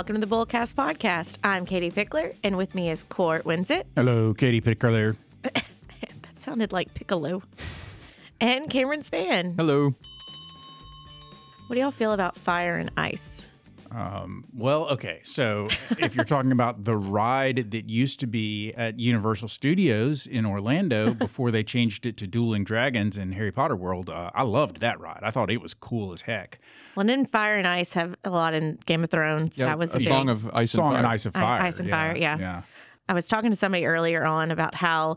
welcome to the Bullcast Podcast. I'm Katie Pickler, and with me is Court Winsett. Hello, Katie Pickler. That sounded like Piccolo. And Cameron Spann. Hello. What do y'all feel about fire and ice? Um, well, okay. So if you're talking about the ride that used to be at Universal Studios in Orlando before they changed it to Dueling Dragons in Harry Potter World, uh, I loved that ride. I thought it was cool as heck. Well, didn't fire and ice have a lot in Game of Thrones? Yeah, that was a the song of ice and Song fire. and Ice of I- Fire. Ice and Fire, yeah. Yeah. I was talking to somebody earlier on about how,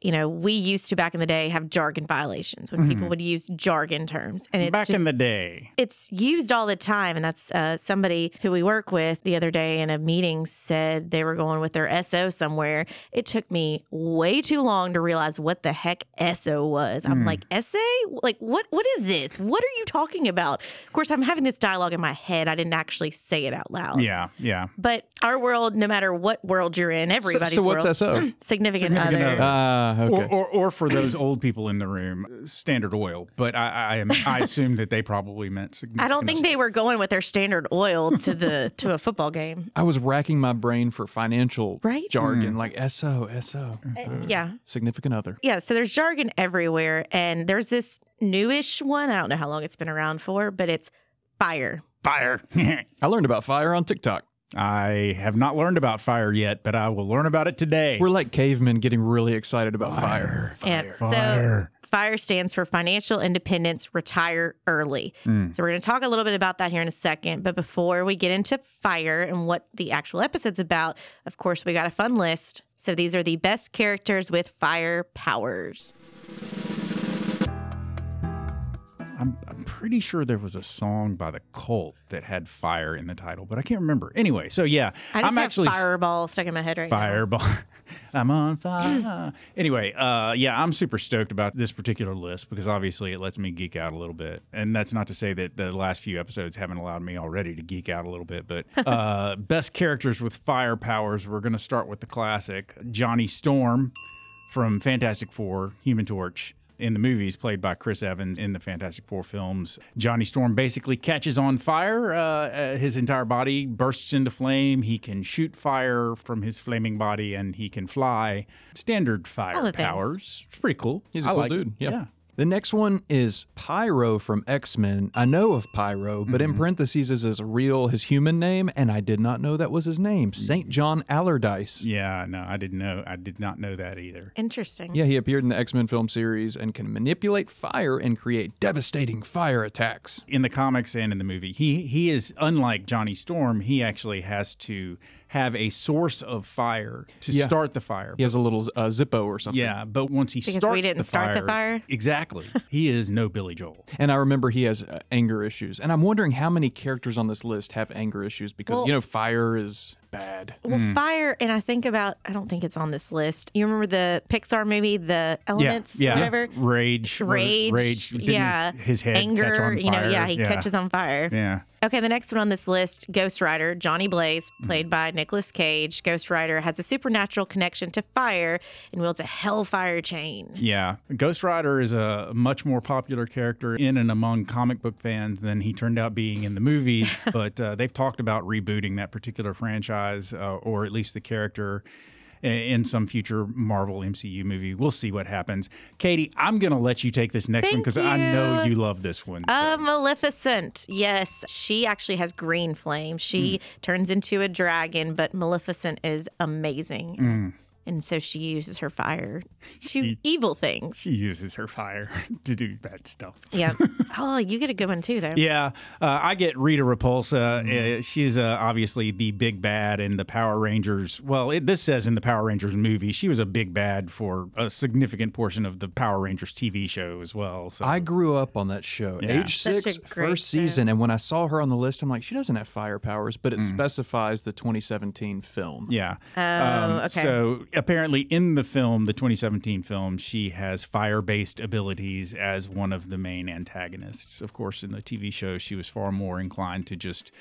you know, we used to back in the day have jargon violations when people mm-hmm. would use jargon terms, and it's Back just, in the day. it's used all the time and that's uh, somebody who we work with the other day in a meeting said they were going with their so somewhere. It took me way too long to realize what the heck so was. I'm hmm. like essay like what what is this? What are you talking about? Of course i'm having this dialogue in my head. I didn't actually say it out loud. Yeah, yeah. but our world no matter what world you're in everybody's so what's world SO? significant, Significant other. other. Uh, Ah, okay. Or, or, or for those old people in the room, Standard Oil. But I, I, am, I assume that they probably meant. I don't think they were going with their standard oil to the to a football game. I was racking my brain for financial Right? jargon like SO, SO. Yeah. Significant other. Yeah, so there's jargon everywhere, and there's this newish one. I don't know how long it's been around for, but it's fire. fire. I learned about fire on TikTok. I have not learned about fire yet, but I will learn about it today. We're like cavemen getting really excited about fire. and Fire. so fire stands for financial independence, retire early. Mm. So we're going to talk a little bit about that here in a second. But before we get into fire and what the actual episode's about, of course, we got a fun list. So these are the best characters with fire powers. I'm, I'm pretty sure there was a song by the Cult that had fire in the title, but I can't remember. Anyway, so yeah, I just am actually fireball stuck in my head right now. fireball. I'm on fire. anyway, uh, yeah, I'm super stoked about this particular list because obviously it lets me geek out a little bit, and that's not to say that the last few episodes haven't allowed me already to geek out a little bit. But uh, best characters with fire powers, we're going to start with the classic Johnny Storm from Fantastic Four, Human Torch. In the movies, played by Chris Evans in the Fantastic Four films, Johnny Storm basically catches on fire. Uh, uh, his entire body bursts into flame. He can shoot fire from his flaming body, and he can fly. Standard fire the things. powers. It's pretty cool. He's a I cool like dude. Yep. Yeah. The next one is Pyro from X Men. I know of Pyro, but in mm-hmm. parentheses is his real, his human name, and I did not know that was his name. St. John Allardyce. Yeah, no, I didn't know. I did not know that either. Interesting. Yeah, he appeared in the X Men film series and can manipulate fire and create devastating fire attacks. in the comics and in the movie. He he is unlike Johnny Storm. He actually has to have a source of fire to Yeah. start the fire. He has a little uh, Zippo or something. Yeah, but once he Because we starts didn't the start fire, the fire? exactly, he is no Billy Joel. And I remember he has uh, anger issues. And I'm wondering how many characters on this list have anger issues because, Well- you know, fire is bad. Well, fire, and I think about, I don't think it's on this list. You remember the Pixar movie, The Elements, yeah, yeah. whatever? Rage, Rage, rage. Didn't yeah. his, his head Anger, catch on you know, yeah, he catches on fire. Yeah, Okay, the next one on this list, Ghost Rider, Johnny Blaze, played by Nicolas Cage. Ghost Rider has a supernatural connection to fire and wields a hellfire chain. yeah. Ghost Rider is a much more popular character in and among comic book fans than he turned out being in the movies. but uh, they've talked about rebooting that particular franchise, uh, or at least the character. In some future Marvel MCU movie, we'll see what happens. Katie, I'm gonna let you take this next one because I know you. love this one. so- Uh, Maleficent. Yes, she actually has green flame. She turns into a dragon, but Maleficent is amazing. And so she uses her fire to She- evil things. she uses her fire to do bad stuff. Yeah. oh, you get a good one too, though. Yeah, uh, I get Rita Repulsa. Uh, she's uh, obviously the big bad in the Power Rangers. Well, it, this says in the Power Rangers movie, she was a big bad for a significant portion of the Power Rangers TV show as well. So I grew up on that show, Yeah. age Such a six, great first show. season. And when I saw her on the list, I'm like, she doesn't have fire powers, but it specifies the 2017 film. Yeah. Oh, Um, okay. So apparently, in the film, the 2017 film, she has fire based abilities as one of the main antagonists. Of course, in the TV show, she was far more inclined to just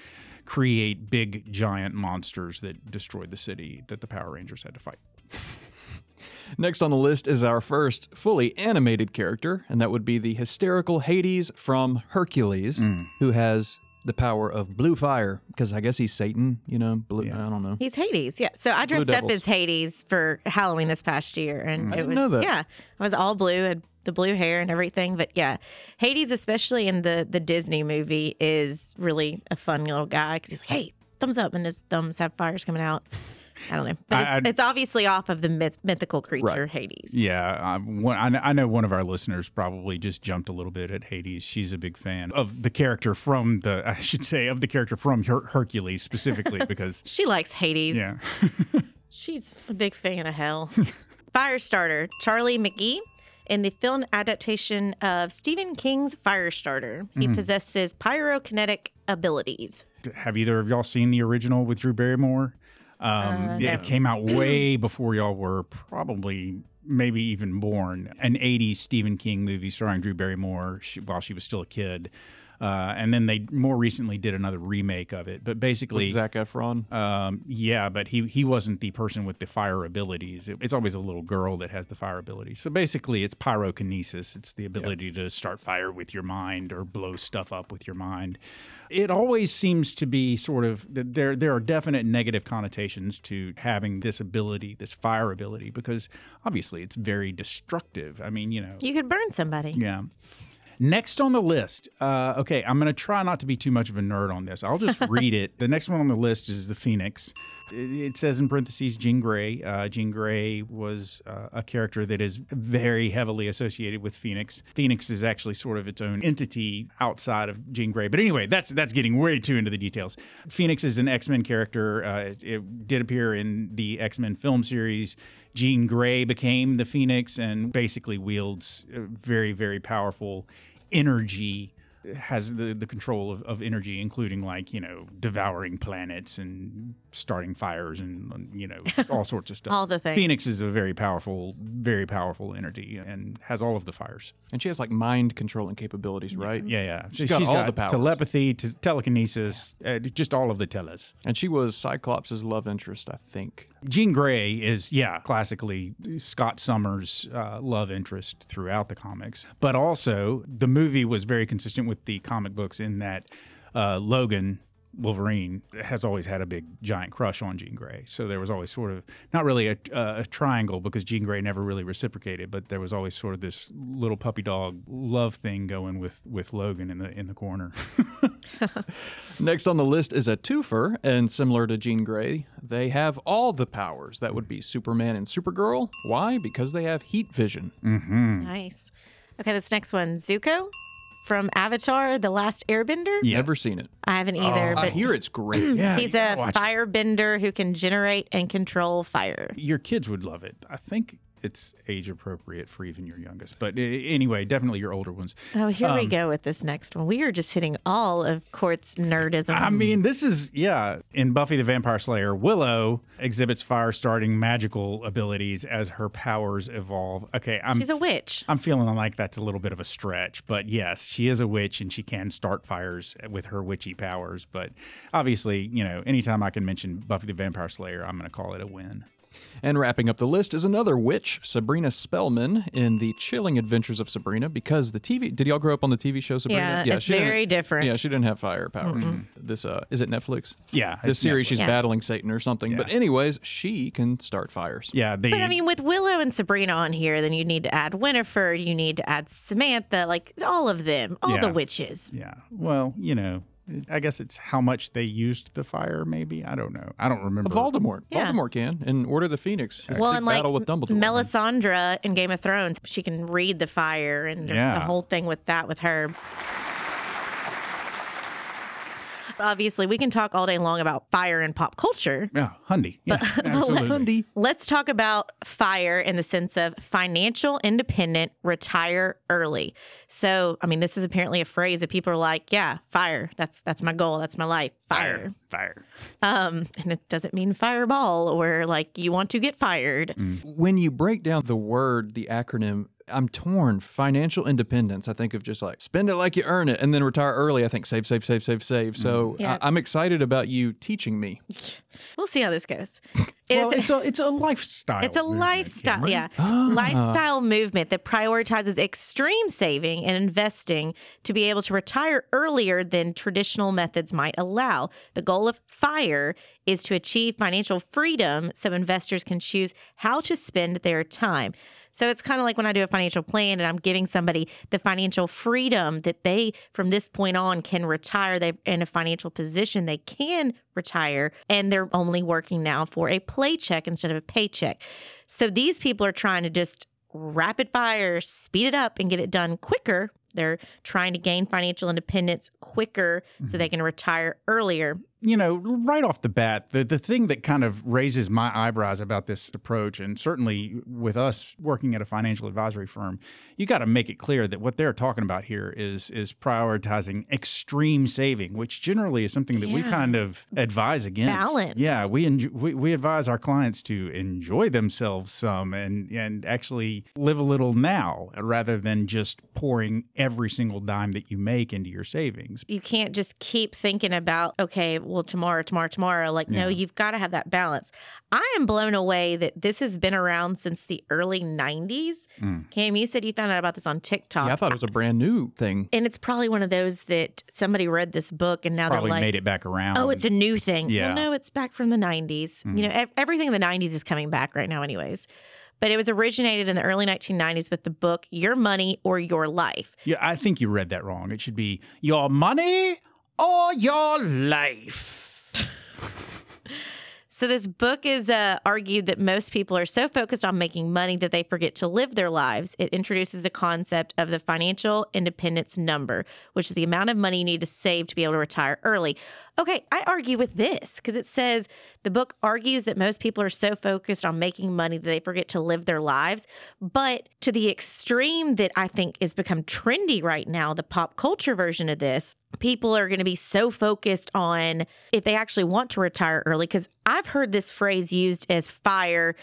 create big, giant monsters that destroyed the city that the Power Rangers had to fight. Next on the list is our first fully animated character, and that would be the hysterical Hades from Hercules, mm. who has the power of blue fire because I guess he's Satan. You know, blue. I don't know. He's Hades. Yeah. So I dressed up as Hades for Halloween this past year, and it didn't was know that. yeah, I was all blue, had the blue hair and everything. But yeah, Hades, especially in the the Disney movie, is really a fun little guy because he's like, hey, thumbs up, and his thumbs have fires coming out. I don't know, but I- it's, I'd- it's obviously off of the myth, mythical creature Right. Hades. Yeah, I, one, I, know one of our listeners probably just jumped a little bit at Hades. She's a big fan of the character from the, I should say, of the character from Her- Hercules specifically because, She likes Hades. yeah. She's a big fan of hell. Firestarter, Charlie McGee. In the film adaptation of Stephen King's Firestarter, he mm-hmm. possesses pyrokinetic abilities. Have either of y'all seen the original with Drew Barrymore? Um, yeah, it came out way before y'all were probably maybe even born. An 80s Stephen King movie starring Drew Barrymore she, while she was still a kid. Uh, and then they more recently did another remake of it. But basically, Zac Efron. Um, yeah, but he he wasn't the person with the fire abilities. It- it's always a little girl that has the fire abilities. So basically, it's pyrokinesis. It's the ability to start fire with your mind or blow stuff up with your mind. It always seems to be sort of that there there are definite negative connotations to having this ability, this fire ability, because obviously it's very destructive. I mean, you know, You could burn somebody. yeah. Next on the list, uh, okay, I'm going to try not to be too much of a nerd on this. I'll just read it. The next one on the list is the Phoenix. It, says in parentheses Jean Grey. Uh, Jean Grey was uh, a character that is very heavily associated with Phoenix. Phoenix is actually sort of its own entity outside of Jean Grey. But anyway, that's that's getting way too into the details. Phoenix is an X Men character. Uh, it, it did appear in the X Men film series. Jean Grey became the Phoenix and basically wields very, very powerful energy, has the, the control of, of energy, including like, you know, devouring planets and starting fires and, you know, all sorts of stuff. All the things. Phoenix is a very powerful, very powerful entity and has all of the fires. And she has like mind controlling capabilities, right? Yeah, yeah. She's got all the powers. telepathy, to telekinesis, uh, just all of the tellas. And she was Cyclops' love interest, I think. Jean Grey is, yeah, classically Scott Summers' uh, love interest throughout the comics. But also, the movie was very consistent with the comic books in that uh, Logan, Wolverine, has always had a big giant crush on Jean Grey. So there was always sort of, not really a, a triangle because Jean Grey never really reciprocated, but there was always sort of this little puppy dog love thing going with, with Logan in the, in the corner. Next on the list is a twofer, and similar to Jean Grey, they have all the powers. That would be Superman and Supergirl. Why? Because they have heat vision. Mm-hmm. Nice. Okay, this next one, Zuko from Avatar: The Last Airbender. Yes. Never seen it. I haven't either, oh, I but hear it's great. Yeah, he's a gotta it. firebender who can generate and control fire. your kids would love it. I think it's age appropriate for even your youngest. But anyway, definitely your older ones. Oh, here Um, we go with this next one. We are just hitting all of Court's nerdism. I mean, this is, yeah. In Buffy the Vampire Slayer, Willow exhibits fire starting magical abilities as her powers evolve. Okay, I'm. She's a witch. I'm feeling like that's a little bit of a stretch, but yes, she is a witch and she can start fires with her witchy powers. But obviously, you know, anytime I can mention Buffy the Vampire Slayer, I'm going to call it a win. And wrapping up the list is another witch, Sabrina Spellman, in the Chilling Adventures of Sabrina. Because the TV, did y'all grow up on the TV show Sabrina? Yeah, it's she very different. Yeah, she didn't have fire powers. This, uh, is it Netflix? Yeah, This series, Netflix. she's Yeah. battling Satan or something. But anyways, she can start fires. Yeah, they. But I mean, with Willow and Sabrina on here, then you need to add Winifred, you need to add Samantha, like all of them, all the witches. Yeah. Well, you know, I guess it's how much they used the fire. Maybe I don't know. I don't remember. Voldemort. Yeah. Voldemort can in Order of the Phoenix. Well, big and like battle with Dumbledore. Melisandre in Game of Thrones, she can read the fire, and Yeah. the whole thing with that with her. Obviously, we can talk all day long about fire and pop culture. Yeah, Hundy. Yeah, absolutely. Hundy. Let's talk about fire in the sense of financial independent, retire early. So, I mean, this is apparently a phrase that people are like, "Yeah, fire. That's that's my goal. That's my life. Fire." Fire. Um, and it doesn't mean fireball or like you want to get fired. When you break down the word, the acronym, I'm torn. Financial independence. I think of just like spend it like you earn it, and then retire early. I think save, save, save, save, save. So Yeah. I- I'm excited about you teaching me. We'll see how this goes. It well, is- it's a it's a lifestyle. It's a movement, lifestyle, Cameron. yeah, Ah. lifestyle movement that prioritizes extreme saving and investing to be able to retire earlier than traditional methods might allow. The goal of FIRE is to achieve financial freedom so investors can choose how to spend their time. So it's kind of like when I do a financial plan and I'm giving somebody the financial freedom that they, from this point on, can retire. They're in a financial position they can retire, and they're only working now for a paycheck instead of a paycheck. So these people are trying to just rapid fire, speed it up, and get it done quicker. They're trying to gain financial independence quicker so mm-hmm. they can retire earlier. You know, right off the bat, the, the thing that kind of raises my eyebrows about this approach, and certainly with us working at a financial advisory firm, you got to make it clear that what they're talking about here is is prioritizing extreme saving, which generally is something that we kind of advise against. Balance. Yeah, we, enjo- we we advise our clients to enjoy themselves some and and actually live a little now rather than just pouring every single dime that you make into your savings. You can't just keep thinking about, okay, well, tomorrow, tomorrow, tomorrow. Like, no, you've got to have that balance. I am blown away that this has been around since the early 90s. Mm. Cam, you said you found out about this on TikTok. Yeah, I thought it was a brand new thing. and it's probably one of those that somebody read this book and now they're like, made it back around. oh, it's a new thing. Yeah. Well, no, it's back from the 90s. You know, everything in the 90s is coming back right now, anyways. But it was originated in the early 1990s with the book Your Money or Your Life. Yeah, I think you read that wrong. It should be your money or your life. So this book is uh, argued that most people are so focused on making money that they forget to live their lives. It introduces the concept of the financial independence number, which is the amount of money you need to save to be able to retire early. Okay, I argue with this because it says the book argues that most people are so focused on making money that they forget to live their lives. But to the extreme that I think is become trendy right now, the pop culture version of this, people are going to be so focused on if they actually want to retire early. Because I've heard this phrase used as fire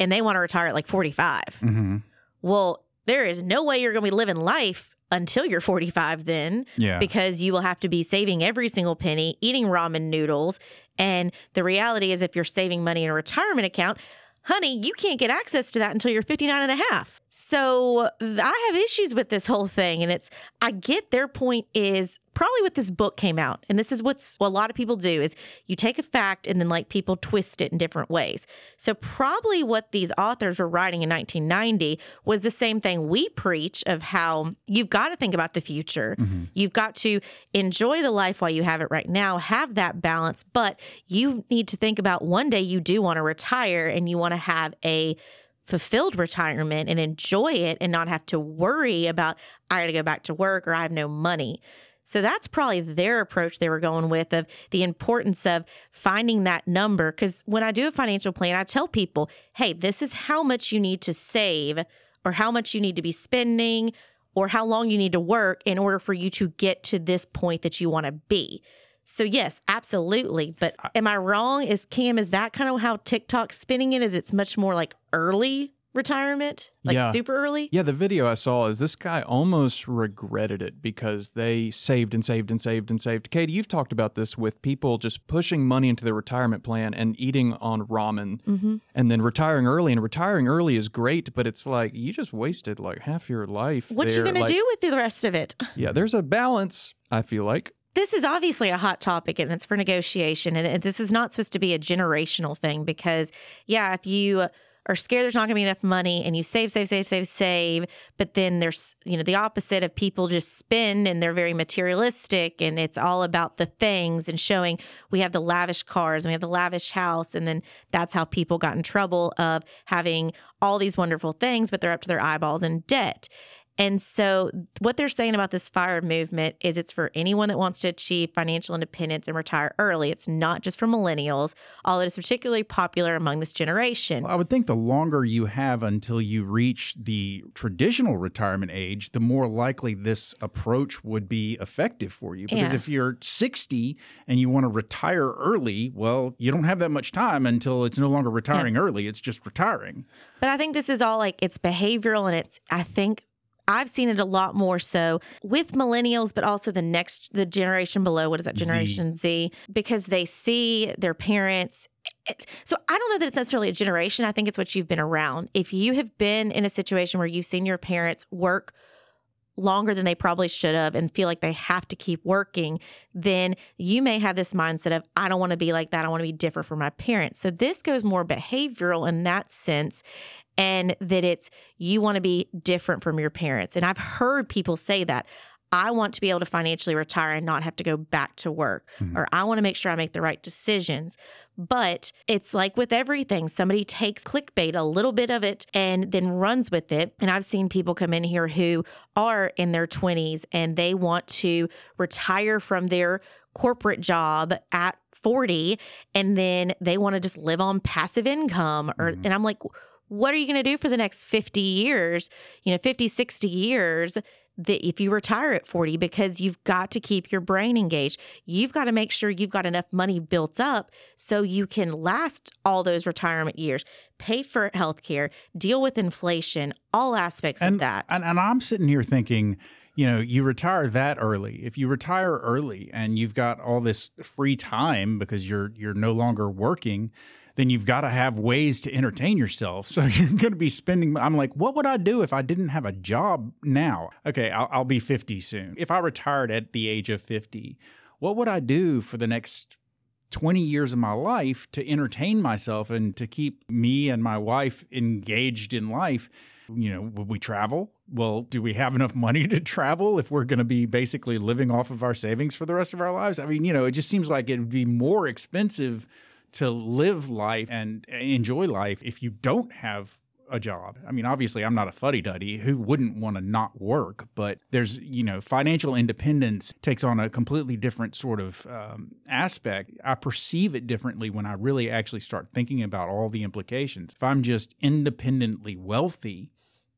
and they want to retire at like 45. Mm-hmm. Well, there is no way you're going to be living life until you're 45 then Yeah. because you will have to be saving every single penny, eating ramen noodles. And the reality is, if you're saving money in a retirement account, honey, you can't get access to that until you're 59 and a half. So I have issues with this whole thing. And it's, I get their point is probably what this book came out. And this is what's what a lot of people do is you take a fact and then like people twist it in different ways. So probably what these authors were writing in 1990 was the same thing we preach of how you've got to think about the future. Mm-hmm. You've got to enjoy the life while you have it right now, have that balance, but you need to think about one day you do want to retire and you want to have a fulfilled retirement and enjoy it and not have to worry about I got to go back to work or I have no money. So that's probably their approach they were going with of the importance of finding that number. Because when I do a financial plan, I tell people, hey, this is how much you need to save or how much you need to be spending or how long you need to work in order for you to get to this point that you want to be. So yes, absolutely. But am I wrong? Is Cam, is that kind of how TikTok's spinning it? Is it's much more like early retirement? Like Yeah. super early? Yeah, the video I saw is this guy almost regretted it because they saved and saved and saved and saved. Katie, you've talked about this with people just pushing money into their retirement plan and eating on ramen Mm-hmm. and then retiring early. And retiring early is great, but it's like you just wasted like half your life. What you there. gonna Like, do with the rest of it? Yeah, there's a balance, I feel like. this is obviously a hot topic and it's for negotiation and this is not supposed to be a generational thing because yeah if you are scared there's not going to be enough money and you save save save save save but then there's you know the opposite of people just spend and they're very materialistic and it's all about the things and showing we have the lavish cars and we have the lavish house. And then that's how people got in trouble of having all these wonderful things but they're up to their eyeballs in debt and so, what they're saying about this fire movement is it's for anyone that wants to achieve financial independence and retire early. It's not just for millennials, although it's particularly popular among this generation. Well, I would think the longer you have until you reach the traditional retirement age, the more likely this approach would be effective for you. Because Yeah. if you're 60 and you want to retire early, well, you don't have that much time until it's no longer retiring early, it's just retiring. But I think this is all like it's behavioral and it's, I think. I've seen it a lot more so with millennials, but also the next, the generation below. What is that? Generation Z. Because they see their parents eh, eh, so I don't know that it's necessarily a generation. I think it's what you've been around. If you have been in a situation where you've seen your parents work longer than they probably should have and feel like they have to keep working, then you may have this mindset of, I don't want to be like that. I want to be different from my parents. So this goes more behavioral in that sense. And that it's you want to be different from your parents. And I've heard people say that. I want to be able to financially retire and not have to go back to work, Mhm. or I want to make sure I make the right decisions. But it's like with everything, somebody takes clickbait, a little bit of it, and then runs with it. And I've seen people come in here who are in their 20s and they want to retire from their corporate job at 40 and then they want to just live on passive income or Mhm. and I'm like what are you going to do for the next 50 years? You know 50 60 years that if you retire at 40 because you've got to keep your brain engaged. You've got to make sure you've got enough money built up so you can last all those retirement years pay for health care deal with inflation all aspects and, of that. And, and I'm sitting here thinking, you know, you retire that early. If you retire early and you've got all this free time because you're you're no longer working, then you've got to have ways to entertain yourself. So you're going to be spending. I'm like, what would I do if I didn't have a job now? Okay, I'll, I'll be 50 soon. If I retired at the age of 50, what would I do for the next 20 years of my life to entertain myself and to keep me and my wife engaged in life? You know, would we travel? Well, do we have enough money to travel if we're going to be basically living off of our savings for the rest of our lives? I mean, you know, it just seems like it would be more expensive to live life and enjoy life if you don't have a job. I mean, obviously, I'm not a fuddy duddy who wouldn't want to not work, but there's, you know, financial independence takes on a completely different sort of um, aspect. I perceive it differently when I really actually start thinking about all the implications. If I'm just independently wealthy,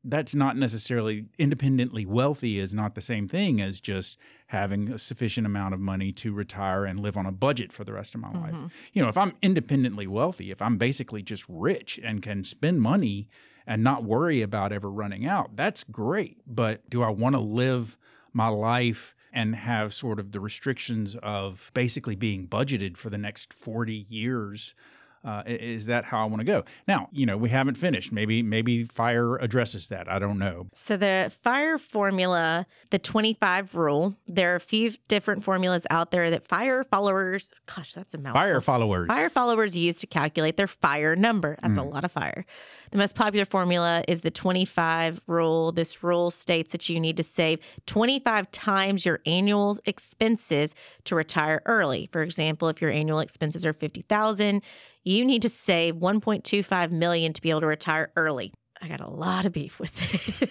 that's not necessarily independently wealthy is not the same thing as just having a sufficient amount of money to retire and live on a budget for the rest of my life. Mm-hmm. You know, if I'm independently wealthy, if I'm basically just rich and can spend money and not worry about ever running out, that's great. But do I want to live my life and have sort of the restrictions of basically being budgeted for the next 40 years? Uh, is that how I want to go? Now, you know, we haven't finished. Maybe, maybe fire addresses that. I don't know. So the fire formula, the 25 rule, there are a few different formulas out there that fire followers, gosh, that's a mouthful. Fire followers. Fire followers use to calculate their fire number. That's a lot of fire. The most popular formula is the 25 rule. This rule states that you need to save 25 times your annual expenses to retire early. For example, if your annual expenses are 50,000, you need to save 1.25 million to be able to retire early. I got a lot of beef with this.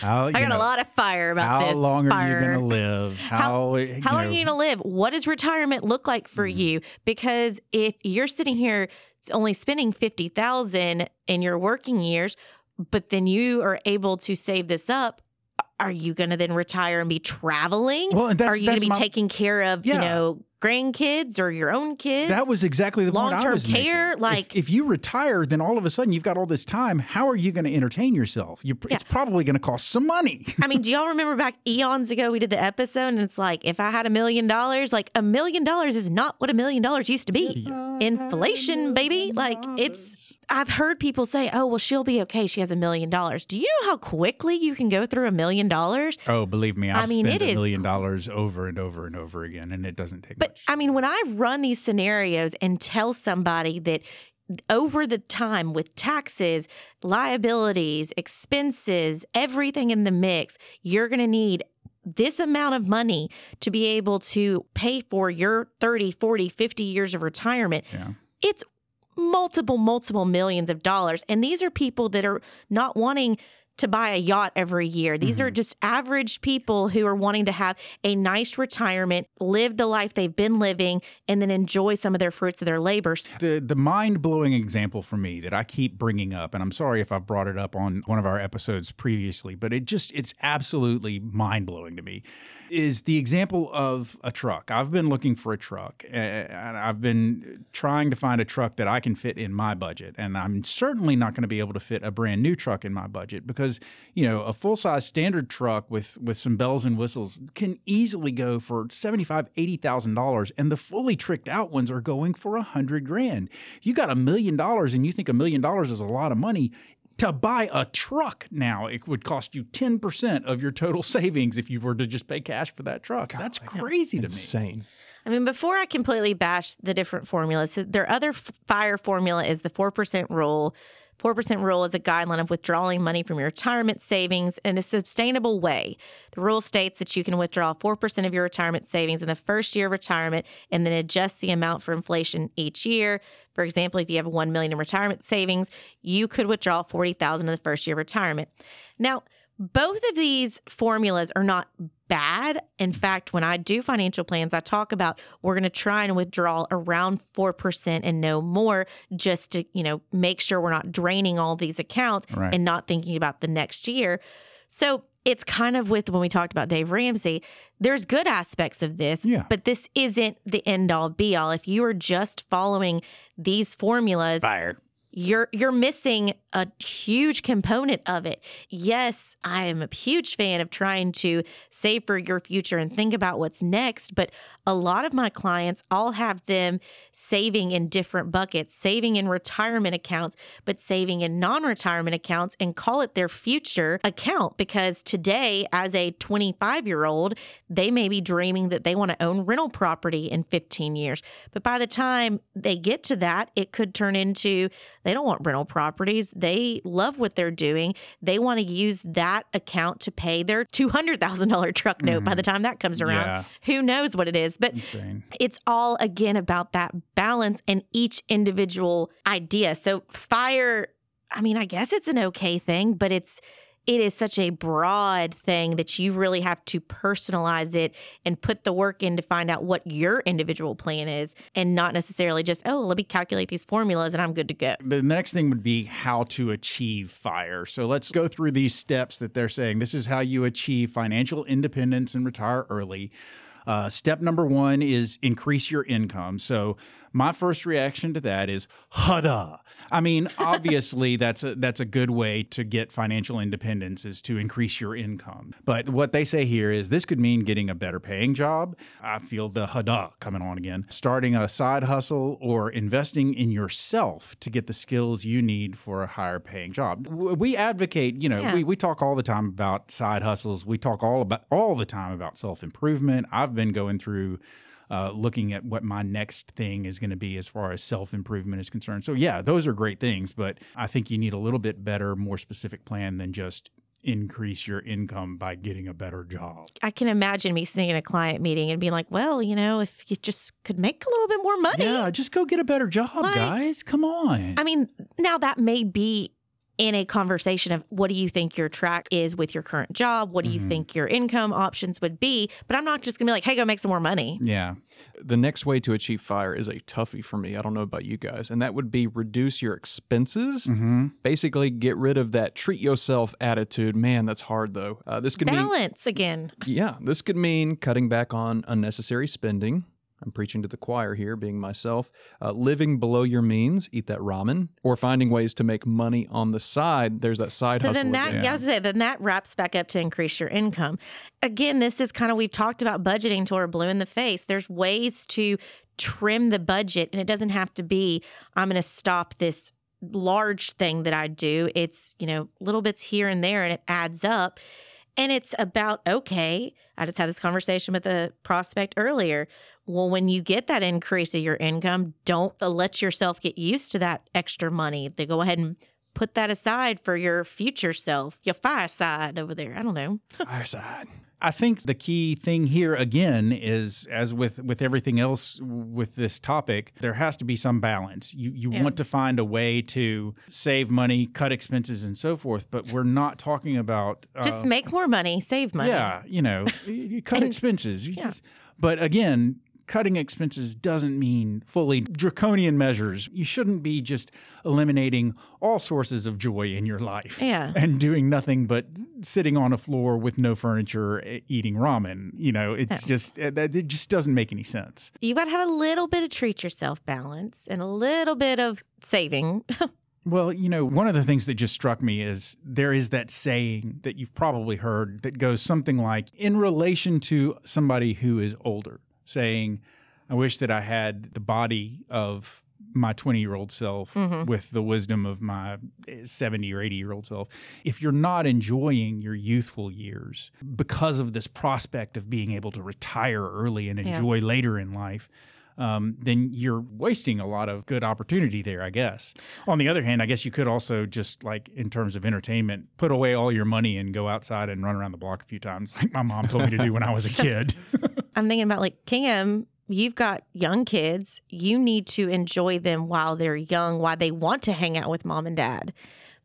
How, I got a lot of fire about How this. How long are you going to live? How, How- you How long are you going to live? What does retirement look like for Mhm. you? Because if you're sitting here only spending 50,000 in your working years, but then you are able to save this up, are you going to then retire and be traveling? Well, and that's, are you going to be my- taking care of, you know, grandkids or your own kids? That was exactly the point I long-term was making. care, If- like- if, you retire, then all of a sudden you've got all this time. How are you going to entertain yourself? You, Yeah. It's probably going to cost some money. I mean, do y'all remember back eons ago we did the episode and it's like if I had a million dollars, like a million dollars is not what a million dollars used to be. Inflation, baby. Like it's I've heard people say, "Oh, well she'll be okay. She has a million dollars." Do you know how quickly you can go through a million dollars? Oh, believe me, I've mean, spent a is million dollars over and over and over again, and it doesn't take But much. I mean, when I run these scenarios and tell somebody that over the time with taxes, liabilities, expenses, everything in the mix, you're going to need this amount of money to be able to pay for your 30, 40, 50 years of retirement. yeah. It's multiple, multiple millions of dollars. And these are people that are not wanting to buy a yacht every year. These are mm-hmm. just average people who are wanting to have a nice retirement, live the life they've been living, and then enjoy some of their fruits of their labors. The the mind blowing example for me that I keep bringing up, and I'm sorry if I've brought it up on one of our episodes previously, but it just it's absolutely mind blowing to me. Is the example of a truck. I've been looking for a truck, and I've been trying to find a truck that I can fit in my budget, and I'm certainly not going to be able to fit a brand new truck in my budget because because you know a full size standard truck with with some bells and whistles can easily go for seventy five eighty thousand dollars, and the fully tricked out ones are going for a hundred grand. You got a million dollars, and you think a million dollars is a lot of money. To buy a truck now, it would cost you 10% of your total savings if you were to just pay cash for that truck. That's crazy to me. Insane. I mean, before I completely bash the different formulas, their other f- fire formula is the 4% rule. 4% rule is a guideline of withdrawing money from your retirement savings in a sustainable way. The rule states that you can withdraw 4% of your retirement savings in the first year of retirement and then adjust the amount for inflation each year. For example, if you have 1 million in retirement savings, you could withdraw 40,000 in the first year of retirement. Now, both of these formulas are not bad. In fact, when I do financial plans, I talk about we're going to try and withdraw around 4% and no more just to, you know, make sure we're not draining all these accounts Right. and not thinking about the next year. So, it's kind of with when we talked about Dave Ramsey, there's good aspects of this, Yeah. but this isn't the end all be all. If you are just following these formulas, Fire. You're you're missing a huge component of it. Yes, I am a huge fan of trying to save for your future and think about what's next, but a lot of my clients all have them saving in different buckets, saving in retirement accounts, but saving in non-retirement accounts and call it their future account because today as a 25-year-old, they may be dreaming that they want to own rental property in 15 years. But by the time they get to that, it could turn into they don't want rental properties. They love what they're doing. They want to use that account to pay their $200,000 truck note by the mm-hmm. time that comes around. Yeah. Who knows what it is? But Insane. it's all again about that balance and each individual idea. So fire, I mean, I guess it's an okay thing, but it's it is such a broad thing that you really have to personalize it and put the work in to find out what your individual plan is and not necessarily just, oh, let me calculate these formulas and I'm good to go. The next thing would be how to achieve fire. So let's go through these steps that they're saying. This is how you achieve financial independence and retire early. Uh, step number one is increase your income. So my first reaction to that is hada. I mean, obviously that's a that's a good way to get financial independence is to increase your income. But what they say here is this could mean getting a better paying job. I feel the hada coming on again. Starting a side hustle or investing in yourself to get the skills you need for a higher paying job. We advocate, you know, Yeah. we, we talk all the time about side hustles. We talk all about all the time about self improvement. I've been going through uh, looking at what my next thing is going to be as far as self improvement is concerned. So, yeah, those are great things, but I think you need a little bit better, more specific plan than just increase your income by getting a better job. I can imagine me sitting in a client meeting and being like, well, you know, if you just could make a little bit more money. Yeah, just go get a better job, Like- guys. Come on. I mean, now that may be in a conversation of what do you think your track is with your current job? What do you Mhm. think your income options would be? But I'm not just gonna be like, hey, go make some more money. yeah. The next way to achieve fire is a toughie for me. I don't know about you guys. And that would be reduce your expenses. Mm-hmm. Basically, get rid of that treat yourself attitude. Man, that's hard though. Uh, this could mean Balance again. Yeah, this could mean cutting back on unnecessary spending. I'm preaching to the choir here, being myself. Uh, living below your means, eat that ramen, or finding ways to make money on the side. There's that side So hustle. then that, again. yeah, I was say, then that wraps back up to increase your income. Again, this is kind of we've talked about budgeting till we're blue in the face. There's ways to trim the budget, and it doesn't have to be I'm going to stop this large thing that I do. It's you know little bits here and there, and it adds up. And it's about okay. I just had this conversation with a prospect earlier. Well, when you get that increase of your income, don't uh, let yourself get used to that extra money. They go ahead and put that aside for your future self, your fireside over there. I don't know. Fireside. I think the key thing here again is as with with everything else with this topic, there has to be some balance. You you Yeah. want to find a way to save money, cut expenses and so forth, but we're not talking about uh, Just make more money, save money. Yeah, you know, you- cut And- expenses. You yeah. just- but again, cutting expenses doesn't mean fully draconian measures. You shouldn't be just eliminating all sources of joy in your life Yeah. and doing nothing but sitting on a floor with no furniture eating ramen. You know, it's just uh, that it just doesn't make any sense. You got to have a little bit of treat yourself balance and a little bit of saving. Well, you know, one of the things that just struck me is there is that saying that you've probably heard that goes something like, in relation to somebody who is older, saying, I wish that I had the body of my 20 year old self Mhm. with the wisdom of my 70 or 80 year old self. If you're not enjoying your youthful years because of this prospect of being able to retire early and Yeah. enjoy later in life, um, then you're wasting a lot of good opportunity there, I guess. On the other hand, I guess you could also just like in terms of entertainment, put away all your money and go outside and run around the block a few times, like my mom told me to do when I was a kid. I'm thinking about like Cam, you've got young kids. You need to enjoy them while they're young, while they want to hang out with mom and dad,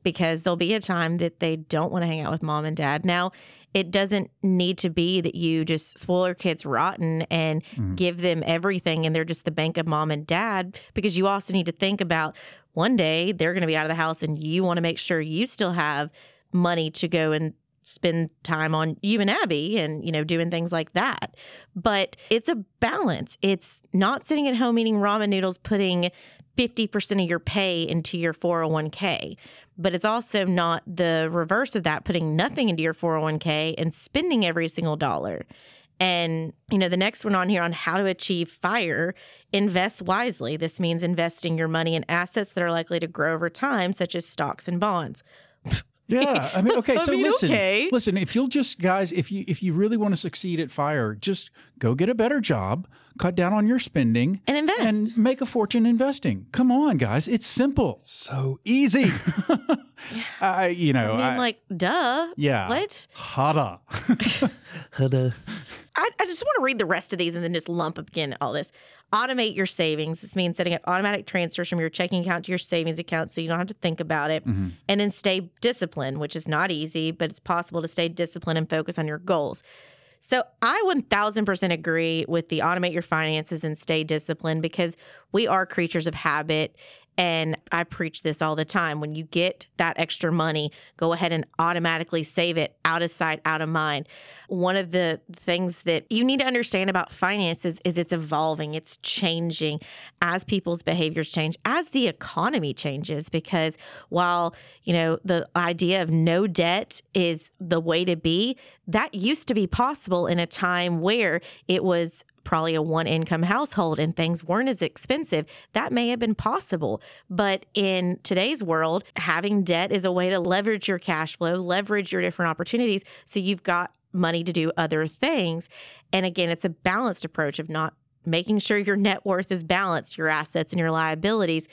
because there'll be a time that they don't want to hang out with mom and dad. Now, it doesn't need to be that you just spoil your kids rotten and Mhm. give them everything and they're just the bank of mom and dad, because you also need to think about one day they're going to be out of the house and you want to make sure you still have money to go and spend time on you and Abby and you know doing things like that. But it's a balance. It's not sitting at home eating ramen noodles putting 50% of your pay into your 401k but it's also not the reverse of that putting nothing into your 401k and spending every single dollar. And you know the next one on here on how to achieve fire invest wisely. This means investing your money in assets that are likely to grow over time such as stocks and bonds Yeah, I mean, okay. I So mean, listen, okay. listen. If you'll just, guys, if you if you really want to succeed at fire, just go get a better job, cut down on your spending, and invest and make a fortune investing. Come on, guys, it's simple. So easy. I, you know, I mean, I- like, duh. yeah, What? Hada. Hada. I, I just want to read the rest of these and then just lump up again all this. Automate your savings. This means setting up automatic transfers from your checking account to your savings account so you don't have to think about it. Mhm. And then stay disciplined, which is not easy, but it's possible to stay disciplined and focus on your goals. So I 1000% agree with the automate your finances and stay disciplined because we are creatures of habit. And I preach this all the time. When you get that extra money, go ahead and automatically save it out of sight, out of mind. One of the things that you need to understand about finances is it's evolving, it's changing as people's behaviors change, as the economy changes. Because while, you know, the idea of no debt is the way to be, that used to be possible in a time where it was probably a one income household and things weren't as expensive. That may have been possible. But in today's world, having debt is a way to leverage your cash flow, leverage your different opportunities. So you've got money to do other things. And again, it's a balanced approach of not making sure your net worth is balanced, your assets and your liabilities.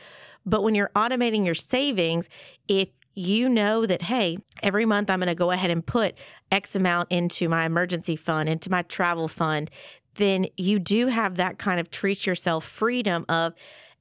But when you're automating your savings, if you know that, hey, every month I'm going to go ahead and put X amount into my emergency fund, into my travel fund, then you do have that kind of treat yourself freedom of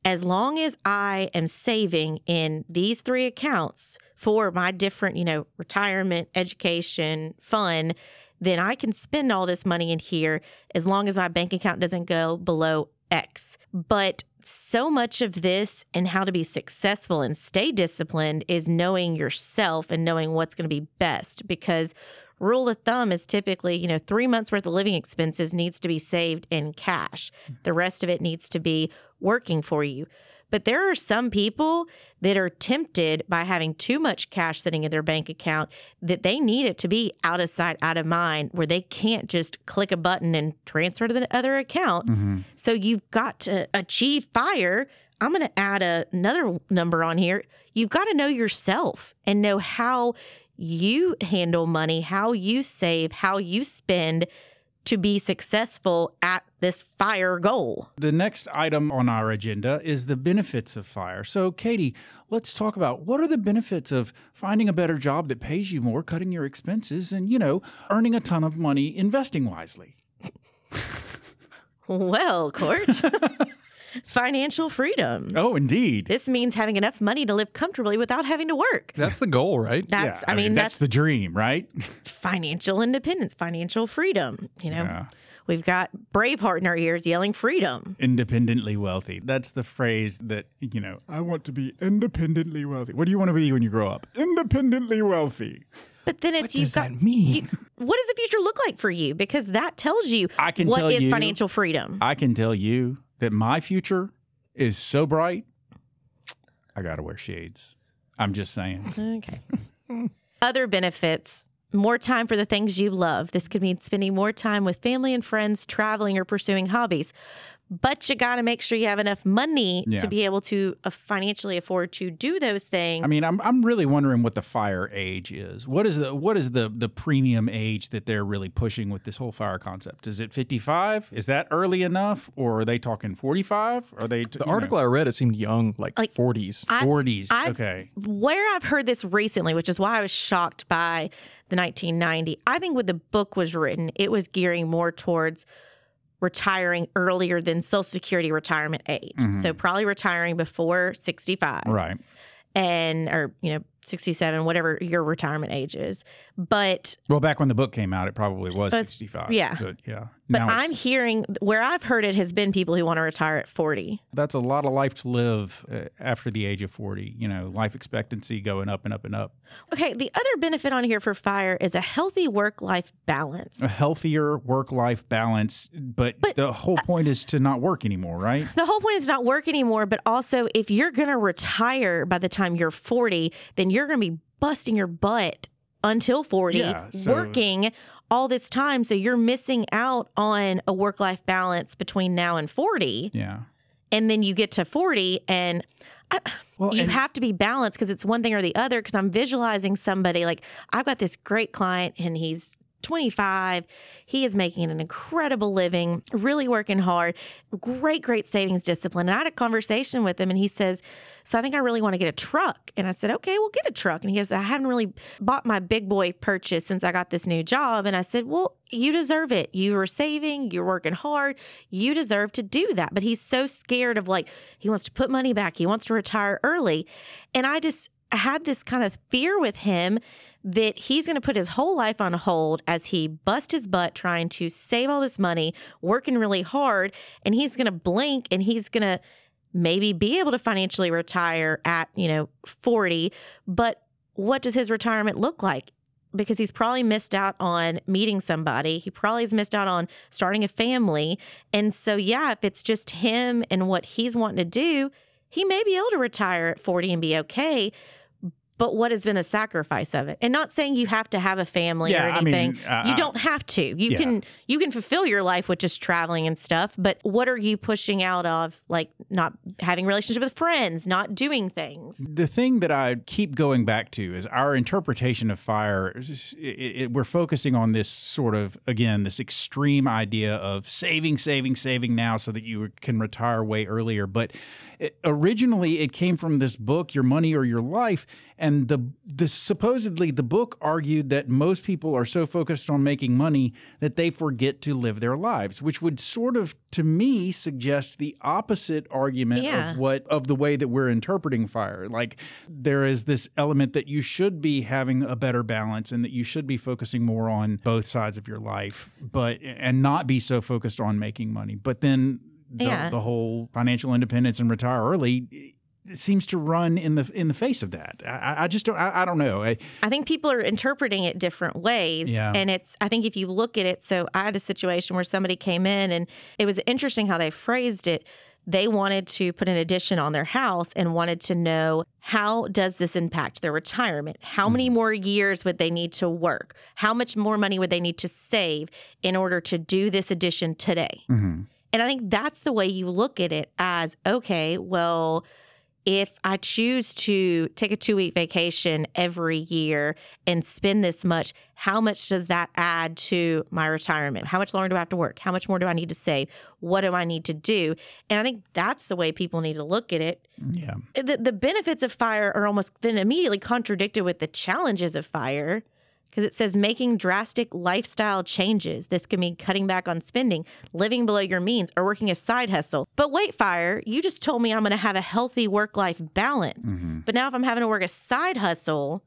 as long as I am saving in these three accounts for my different, you know, retirement, education, fun, then I can spend all this money in here as long as my bank account doesn't go below X. But so much of this and how to be successful and stay disciplined is knowing yourself and knowing what's going to be best because rule of thumb is typically, you know, 3 months worth of living expenses needs to be saved in cash. The rest of it needs to be working for you. But there are some people that are tempted by having too much cash sitting in their bank account that they need it to be out of sight, out of mind, where they can't just click a button and transfer to the other account. Mhm. So you've got to achieve fire. I'm going to add a, another number on here. You've got to know yourself and know how you handle money, how you save, how you spend to be successful at this fire goal. The next item on our agenda is the benefits of fire. So, Katie, let's talk about what are the benefits of finding a better job that pays you more, cutting your expenses, and, you know, earning a ton of money investing wisely. Well, Court, financial freedom. Oh, indeed. This means having enough money to live comfortably without having to work. That's the goal, right? That's, Yeah, I, mean, that's, that's, the dream, right? financial independence, financial freedom. You know, Yeah. we've got Braveheart in our ears yelling freedom. Independently wealthy. That's the phrase that, you know, I want to be independently wealthy. What do you want to be when you grow up? Independently wealthy. But then it's What you've does got that mean? what does the future look like for you? Because that tells you I can what tell is you- financial freedom. I can tell you that my future is so bright, I got to wear shades. I'm just saying. Okay. Other benefits more time for the things you love. This could mean spending more time with family and friends, traveling, or pursuing hobbies. But you got to make sure you have enough money Yeah. to be able to uh, financially afford to do those things. I mean, I'm I'm really wondering what the fire age is. What is the what is the the premium age that they're really pushing with this whole fire concept? Is it 55? Is that early enough, or are they talking 45? Are they t- The you know, article I read, it seemed young, like, Like, 40s. I- 40s? I've- okay, where I've heard this recently, which is why I was shocked by the 1990. I think when the book was written, it was gearing more towards retiring earlier than Social Security retirement age. Mhm. So probably retiring before 65 right. and or you know 67 whatever your retirement age is. But Well, back when the book came out, it probably was But- 65. yeah. but yeah. but Now I'm hearing where I've heard it has been people who want to retire at 40. that's a lot of life to live uh, after the age of 40. You know, life expectancy going up and up and up. Okay, the other benefit on here for fire is a healthy work-life balance. A healthier work-life balance, but, But- the whole point is to not work anymore, right? The whole point is not work anymore, but also if you're going to retire by the time you're 40, then you're going to be busting your butt until 40 Yeah, so- working all this time so you're missing out on a work-life balance between now and 40 Yeah. and then you get to 40 and I, Well, you and- have to be balanced because it's one thing or the other because i'm visualizing somebody like i've got this great client and he's 25 he is making an incredible living really working hard. Great great savings discipline. And i had a conversation with him and he says so i think i really want to get a truck. And i said okay we'll get a truck. And he goes i haven't really bought my big boy purchase since i got this new job. And i said well you deserve it. You are saving you're working hard. You deserve to do that. But he's so scared of like he wants to put money back. He wants to retire early. And i just had this kind of fear with him that he's going to put his whole life on hold as he bust his butt trying to save all this money, working really hard, and he's going to blink and he's going to maybe be able to financially retire at, you know, 40, but what does his retirement look like? Because he's probably missed out on meeting somebody. He probably has missed out on starting a family. And so, yeah, if it's just him and what he's wanting to do, he may be able to retire at 40 and be okay. But what has been the sacrifice of it? And not saying you have to have a family or Yeah, I mean, anything. uh, you uh, don't have to. You yeah. can you can fulfill your life with just traveling and stuff. But what are you pushing out of like not having relationship with friends, not doing things? The thing that I keep going back to is our interpretation of fire. is It, it, we're focusing on this sort of, again, this extreme idea of saving, saving, saving now so that you can retire way earlier. But it, originally, it came from this book, Your Money or Your Life. And the, the supposedly the book argued that most people are so focused on making money that they forget to live their lives, which would sort of, to me, suggest the opposite argument Yeah. of what of the way that we're interpreting fire. Like there is this element that you should be having a better balance and that you should be focusing more on both sides of your life, but and not be so focused on making money. But then the, Yeah. the whole financial independence and retire early seems to run in the in the face of that. I, I just don't. I, I don't know. I, I think people are interpreting it different ways. Yeah. And it's, I think if you look at it, so I had a situation where somebody came in and it was interesting how they phrased it. They wanted to put an addition on their house and wanted to know how does this impact their retirement? How many more years would they need to work? How much more money would they need to save in order to do this addition today? mhm. And I think that's the way you look at it as okay, well, if I choose to take a two week vacation every year and spend this much, how much does that add to my retirement? How much longer do I have to work? How much more do I need to save? What do I need to do? And I think that's the way people need to look at it. yeah. The, the benefits of fire are almost then immediately contradicted with the challenges of fire because it says making drastic lifestyle changes. This can mean cutting back on spending, living below your means, or working a side hustle. But wait, fire, you just told me I'm going to have a healthy work life balance. Mhm. But now if I'm having to work a side hustle,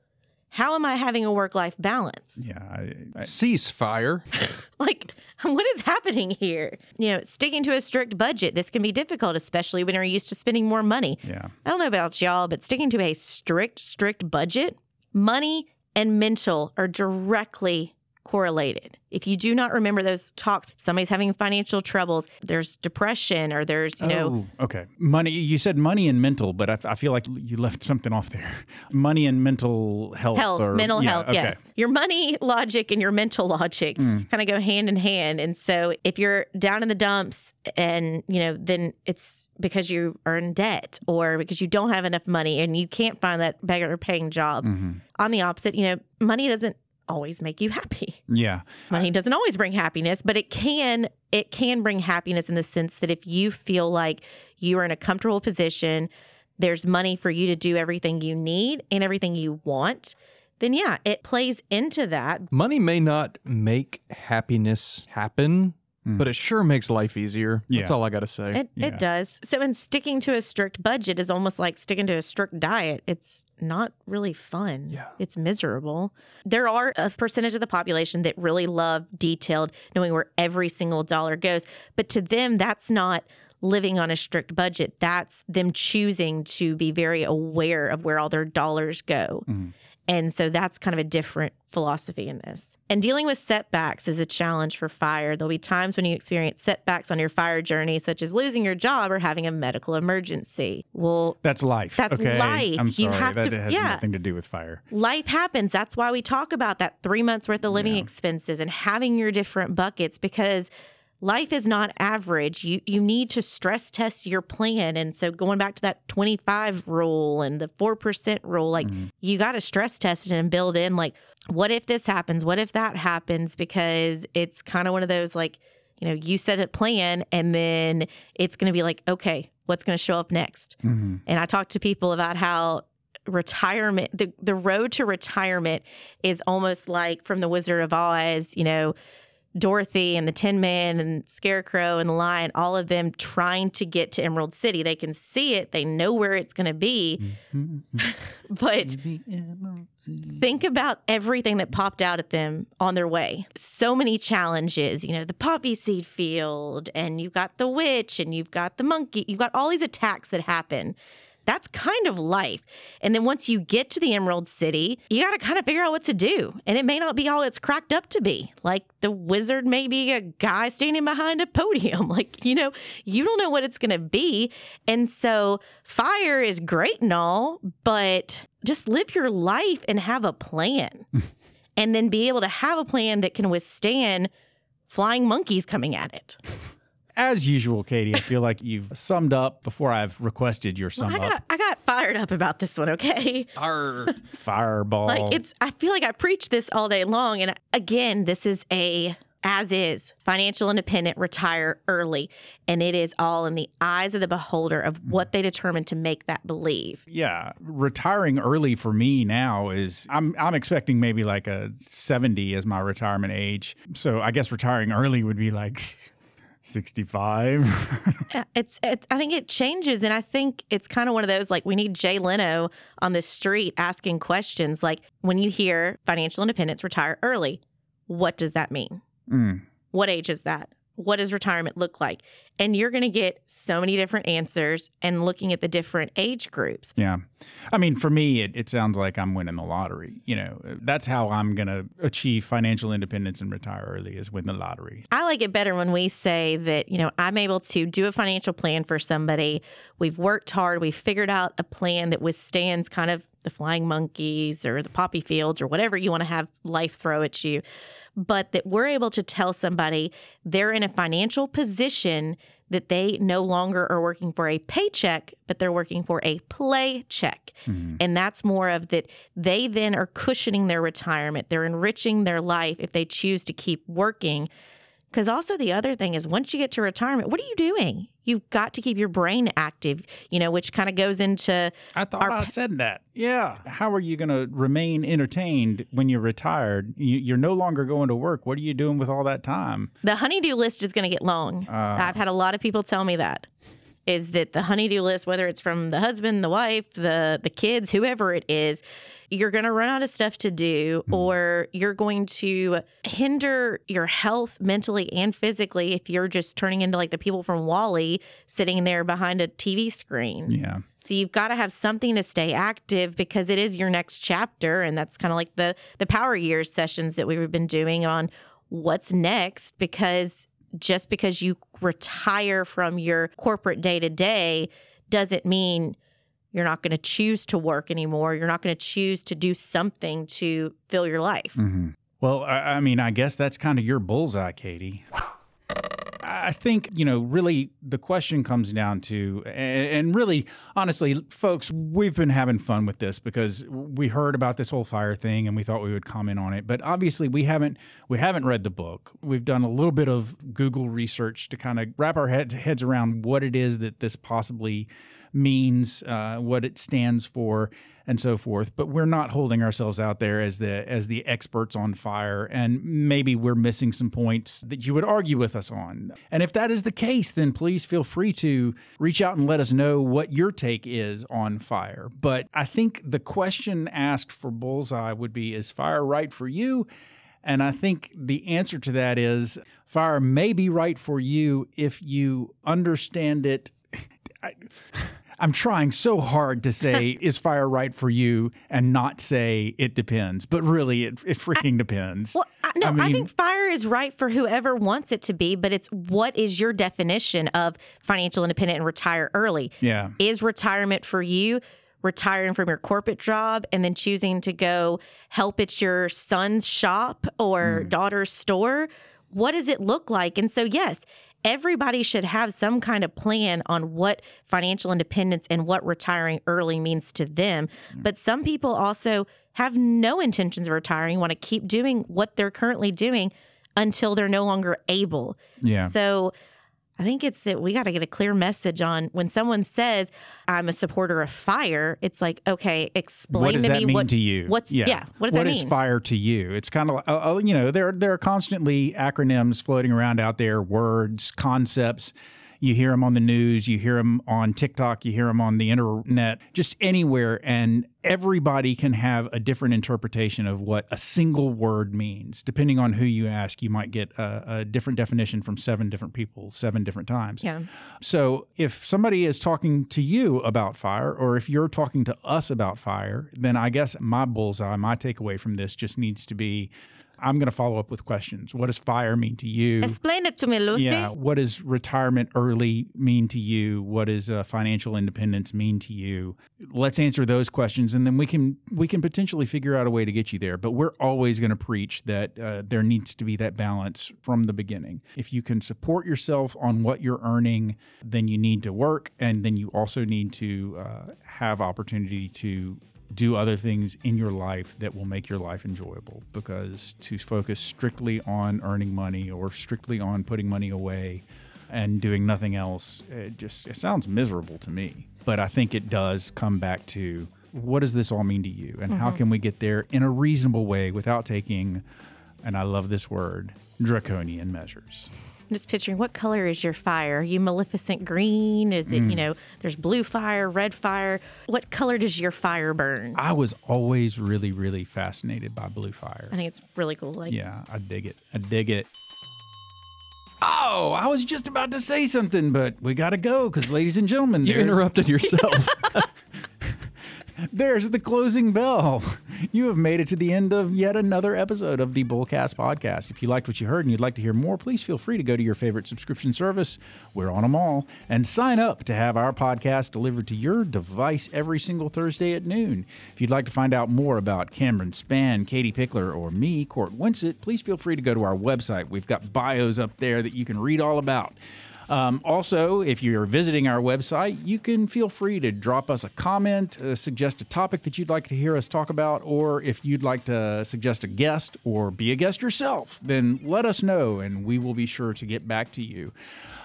how am I having a work life balance? Yeah. I, I, Ceasefire. Like, what is happening here? You know, sticking to a strict budget, this can be difficult, especially when you're used to spending more money. yeah. I don't know about y'all, but sticking to a strict, strict budget, money and mental are directly correlated. If you do not remember those talks, somebody's having financial troubles, there's depression or there's, you know, Oh, okay. Money. You said money and mental, but I, I feel like you left something off there. Money and mental health. health, or- mental yeah, health, okay. yes. Your money logic and your mental logic Mm. kind of go hand in hand. And so if you're down in the dumps and, you know, then it's because you are in debt or because you don't have enough money and you can't find that better paying job. Mhm. On the opposite, you know, money doesn't always make you happy. Yeah. Money doesn't always bring happiness, but it can it can bring happiness in the sense that if you feel like you are in a comfortable position, there's money for you to do everything you need and everything you want, then yeah, it plays into that. Money may not make happiness happen. But it sure makes life easier. That's all I got to say. It Yeah. it does. So in sticking to a strict budget is almost like sticking to a strict diet. It's not really fun. Yeah. It's miserable. There are a percentage of the population that really love detailed, knowing where every single dollar goes. But to them, that's not living on a strict budget. That's them choosing to be very aware of where all their dollars go. Mhm. And so that's kind of a different philosophy in this. And dealing with setbacks is a challenge for fire. There'll be times when you experience setbacks on your fire journey, such as losing your job or having a medical emergency. Well, That's life. That's okay? life. I'm You have that to- has yeah. nothing to do with fire. life happens. That's why we talk about that three months worth of living Yeah. expenses and having your different buckets because life is not average. You you need to stress test your plan. And so going back to that 25 rule and the 4% rule, like Mhm. you got to stress test it and build in like what if this happens? What if that happens? Because it's kind of one of those like, you know, you set a plan and then it's going to be like, okay, what's going to show up next? Mhm. And I talk to people about how retirement the, the road to retirement is almost like from the Wizard of Oz, you know, Dorothy and the Tin Man and Scarecrow and the Lion, all of them trying to get to Emerald City. They can see it, they know where it's going to be, Mhm. but The Emerald City. think about everything that popped out at them on their way. So many challenges, you know, the poppy seed field, and you've got the witch, and you've got the monkey, you've got all these attacks that happen. That's kind of life. And then once you get to the Emerald City, you got to kind of figure out what to do. And it may not be all it's cracked up to be. Like the wizard may be a guy standing behind a podium. Like, you know, you don't know what it's going to be. And so fire is great and all, but just live your life and have a plan. and then be able to have a plan that can withstand flying monkeys coming at it. As usual, Katie, I feel like you've summed up before I've requested your Well, sum I up. got I got fired up about this one, okay? fire, Fireball. Like it's I feel like I preach this all day long and again, this is a as is financial independent retire early and it is all in the eyes of the beholder of what mm-hmm. they determine to make that believe. yeah, retiring early for me now is I'm I'm expecting maybe like a 70 as my retirement age. So I guess retiring early would be like 65. Yeah, It's it, I think it changes and I think it's kind of one of those like we need Jay Leno on the street asking questions like when you hear financial independence retire early, what does that mean? Mm. What age is that? What does retirement look like? And you're going to get so many different answers and looking at the different age groups. Yeah. I mean, for me, it, it sounds like I'm winning the lottery. You know, uh, that's how I'm going to achieve financial independence and retire early is win the lottery. I like it better when we say that, you know, I'm able to do a financial plan for somebody. We've worked hard, we've figured out a plan that withstands kind of the flying monkeys or the poppy fields or whatever you want to have life throw at you. But that we're able to tell somebody they're in a financial position that they no longer are working for a paycheck, but they're working for a play check. Mhm. And that's more of that they then are cushioning their retirement. They're enriching their life if they choose to keep working. Because also, the other thing is once you get to retirement, what are you doing? You've got to keep your brain active, you know, which kind of goes into I thought Our I said that. Yeah. How are you going to remain entertained when you're retired? You, you're no longer going to work. What are you doing with all that time? the honey-do list is going to get long. Uh, I've had a lot of people tell me that. Is that the honey-do list, whether it's from the husband, the wife, the the kids, whoever it is, you're going to run out of stuff to do hmm. or you're going to hinder your health mentally and physically if you're just turning into like the people from WALL-E sitting there behind a TV screen. Yeah. So you've got to have something to stay active because it is your next chapter and that's kind of like the the power years sessions that we've been doing on what's next because just because you retire from your corporate day to day doesn't mean you're not going to choose to work anymore. You're not going to choose to do something to fill your life. hmm Well, I, I mean, I guess that's kind of your bullseye, Katie. I think, you know, really the question comes down to, and, really, honestly, folks, we've been having fun with this because we heard about this whole fire thing and we thought we would comment on it. But obviously, we haven't we haven't read the book. We've done a little bit of Google research to kind of wrap our head, heads around what it is that this possibly means, uh, what it stands for, and so forth. But we're not holding ourselves out there as the as the experts on fire, and maybe we're missing some points that you would argue with us on. And if that is the case, then please feel free to reach out and let us know what your take is on fire. But I think the question asked for Bullseye would be: Is fire right for you? And I think the answer to that is fire may be right for you if you understand it. I, I'm trying so hard to say, is fire right for you and not say it depends, but really it, it freaking depends. Well, I, no, I, mean- think fire is right for whoever wants it to be, but it's what is your definition of financial independent and retire early? yeah. Is retirement for you retiring from your corporate job and then choosing to go help at your son's shop or hmm. daughter's store? What does it look like? And so, yes, everybody should have some kind of plan on what financial independence and what retiring early means to them. Mm. But some people also have no intentions of retiring, want to keep doing what they're currently doing until they're no longer able. Yeah. So I think it's that we got to get a clear message on when someone says I'm a supporter of fire. It's like, okay, explain what does to that me mean what to you? What's yeah? what does What that is mean? fire to you? It's kind of like, uh, uh, you know, there there are constantly acronyms floating around out there, words, concepts. You hear them on the news, you hear them on TikTok, you hear them on the internet, just anywhere, and everybody can have a different interpretation of what a single word means. Depending on who you ask, you might get a, a different definition from seven different people, seven different times. yeah. So if somebody is talking to you about fire, or if you're talking to us about fire, then I guess my bullseye, my takeaway from this just needs to be I'm going to follow up with questions. What does fire mean to you? Explain it to me, Lucy. Yeah. What does retirement early mean to you? What does uh, financial independence mean to you? Let's answer those questions, and then we can we can potentially figure out a way to get you there. But we're always going to preach that uh, there needs to be that balance from the beginning. If you can support yourself on what you're earning, then you need to work, and then you also need to uh, have opportunity to do other things in your life that will make your life enjoyable. Because to focus strictly on earning money or strictly on putting money away and doing nothing else it just it sounds miserable to me. But i think it does come back to what does this all mean to you? And how mm-hmm. can we get there in a reasonable way without taking and i love this word draconian measures just picturing what color is your fire? Are you Maleficent green? Is it, you mm. know, there's blue fire, red fire? What color does your fire burn? i was always really really fascinated by blue fire I think it's really cool. Like, Yeah, I dig it. I dig it. Oh, I was just about to say something, but we got to go because, ladies and gentlemen, You there's, interrupted yourself. there's the closing bell. You have made it to the end of yet another episode of the Bullcast podcast. If you liked what you heard and you'd like to hear more, please feel free to go to your favorite subscription service. We're on them all. And sign up to have our podcast delivered to your device every single Thursday at noon. If you'd like to find out more about Cameron Spann, Katie Pickler, or me, Court Winsett, please feel free to go to our website. We've got bios up there that you can read all about. Um, also, if you're visiting our website, you can feel free to drop us a comment, uh, suggest a topic that you'd like to hear us talk about, or if you'd like to suggest a guest or be a guest yourself, then let us know and we will be sure to get back to you.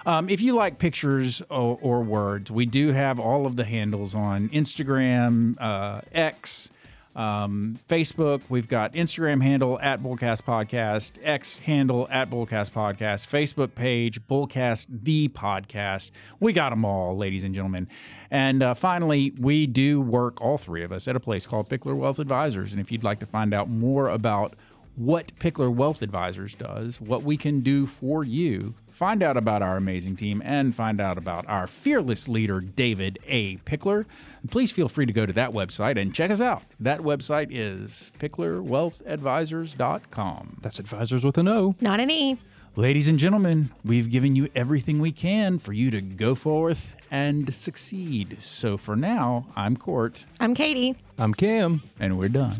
Um, if you like pictures or, or words, we do have all of the handles on Instagram, uh, X, Um, Facebook, we've got Instagram handle at Bullcast Podcast, X handle at Bullcast Podcast, Facebook page, Bullcast the Podcast. We got them all, ladies and gentlemen. And uh, finally, we do work, all three of us, at a place called Pickler Wealth Advisors. And if you'd like to find out more about what Pickler Wealth Advisors does, what we can do for you, find out about our amazing team, and find out about our fearless leader, David A. Pickler, please feel free to go to that website and check us out. That website is picklerwealthadvisors.com. That's advisors with an O. Not an E. Ladies and gentlemen, we've given you everything we can for you to go forth and succeed. So for now, I'm Court, I'm Katie. I'm Cam. and we're done.